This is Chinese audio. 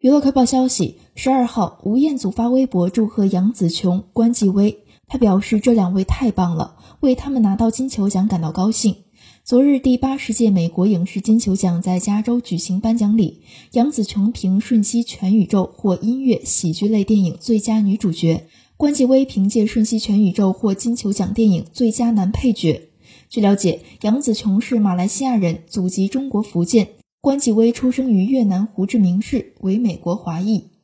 娱乐快报消息：十二号，吴彦祖发微博祝贺杨紫琼、关继威。他表示这两位太棒了，为他们拿到金球奖感到高兴。昨日，第八十届美国影视金球奖在加州举行颁奖礼，杨紫琼凭《瞬息全宇宙》获音乐喜剧类电影最佳女主角，关继威凭借《瞬息全宇宙》获金球奖电影最佳男配角。据了解，杨紫琼是马来西亚人，祖籍中国福建；关继威出生于越南胡志明市，为美国华裔。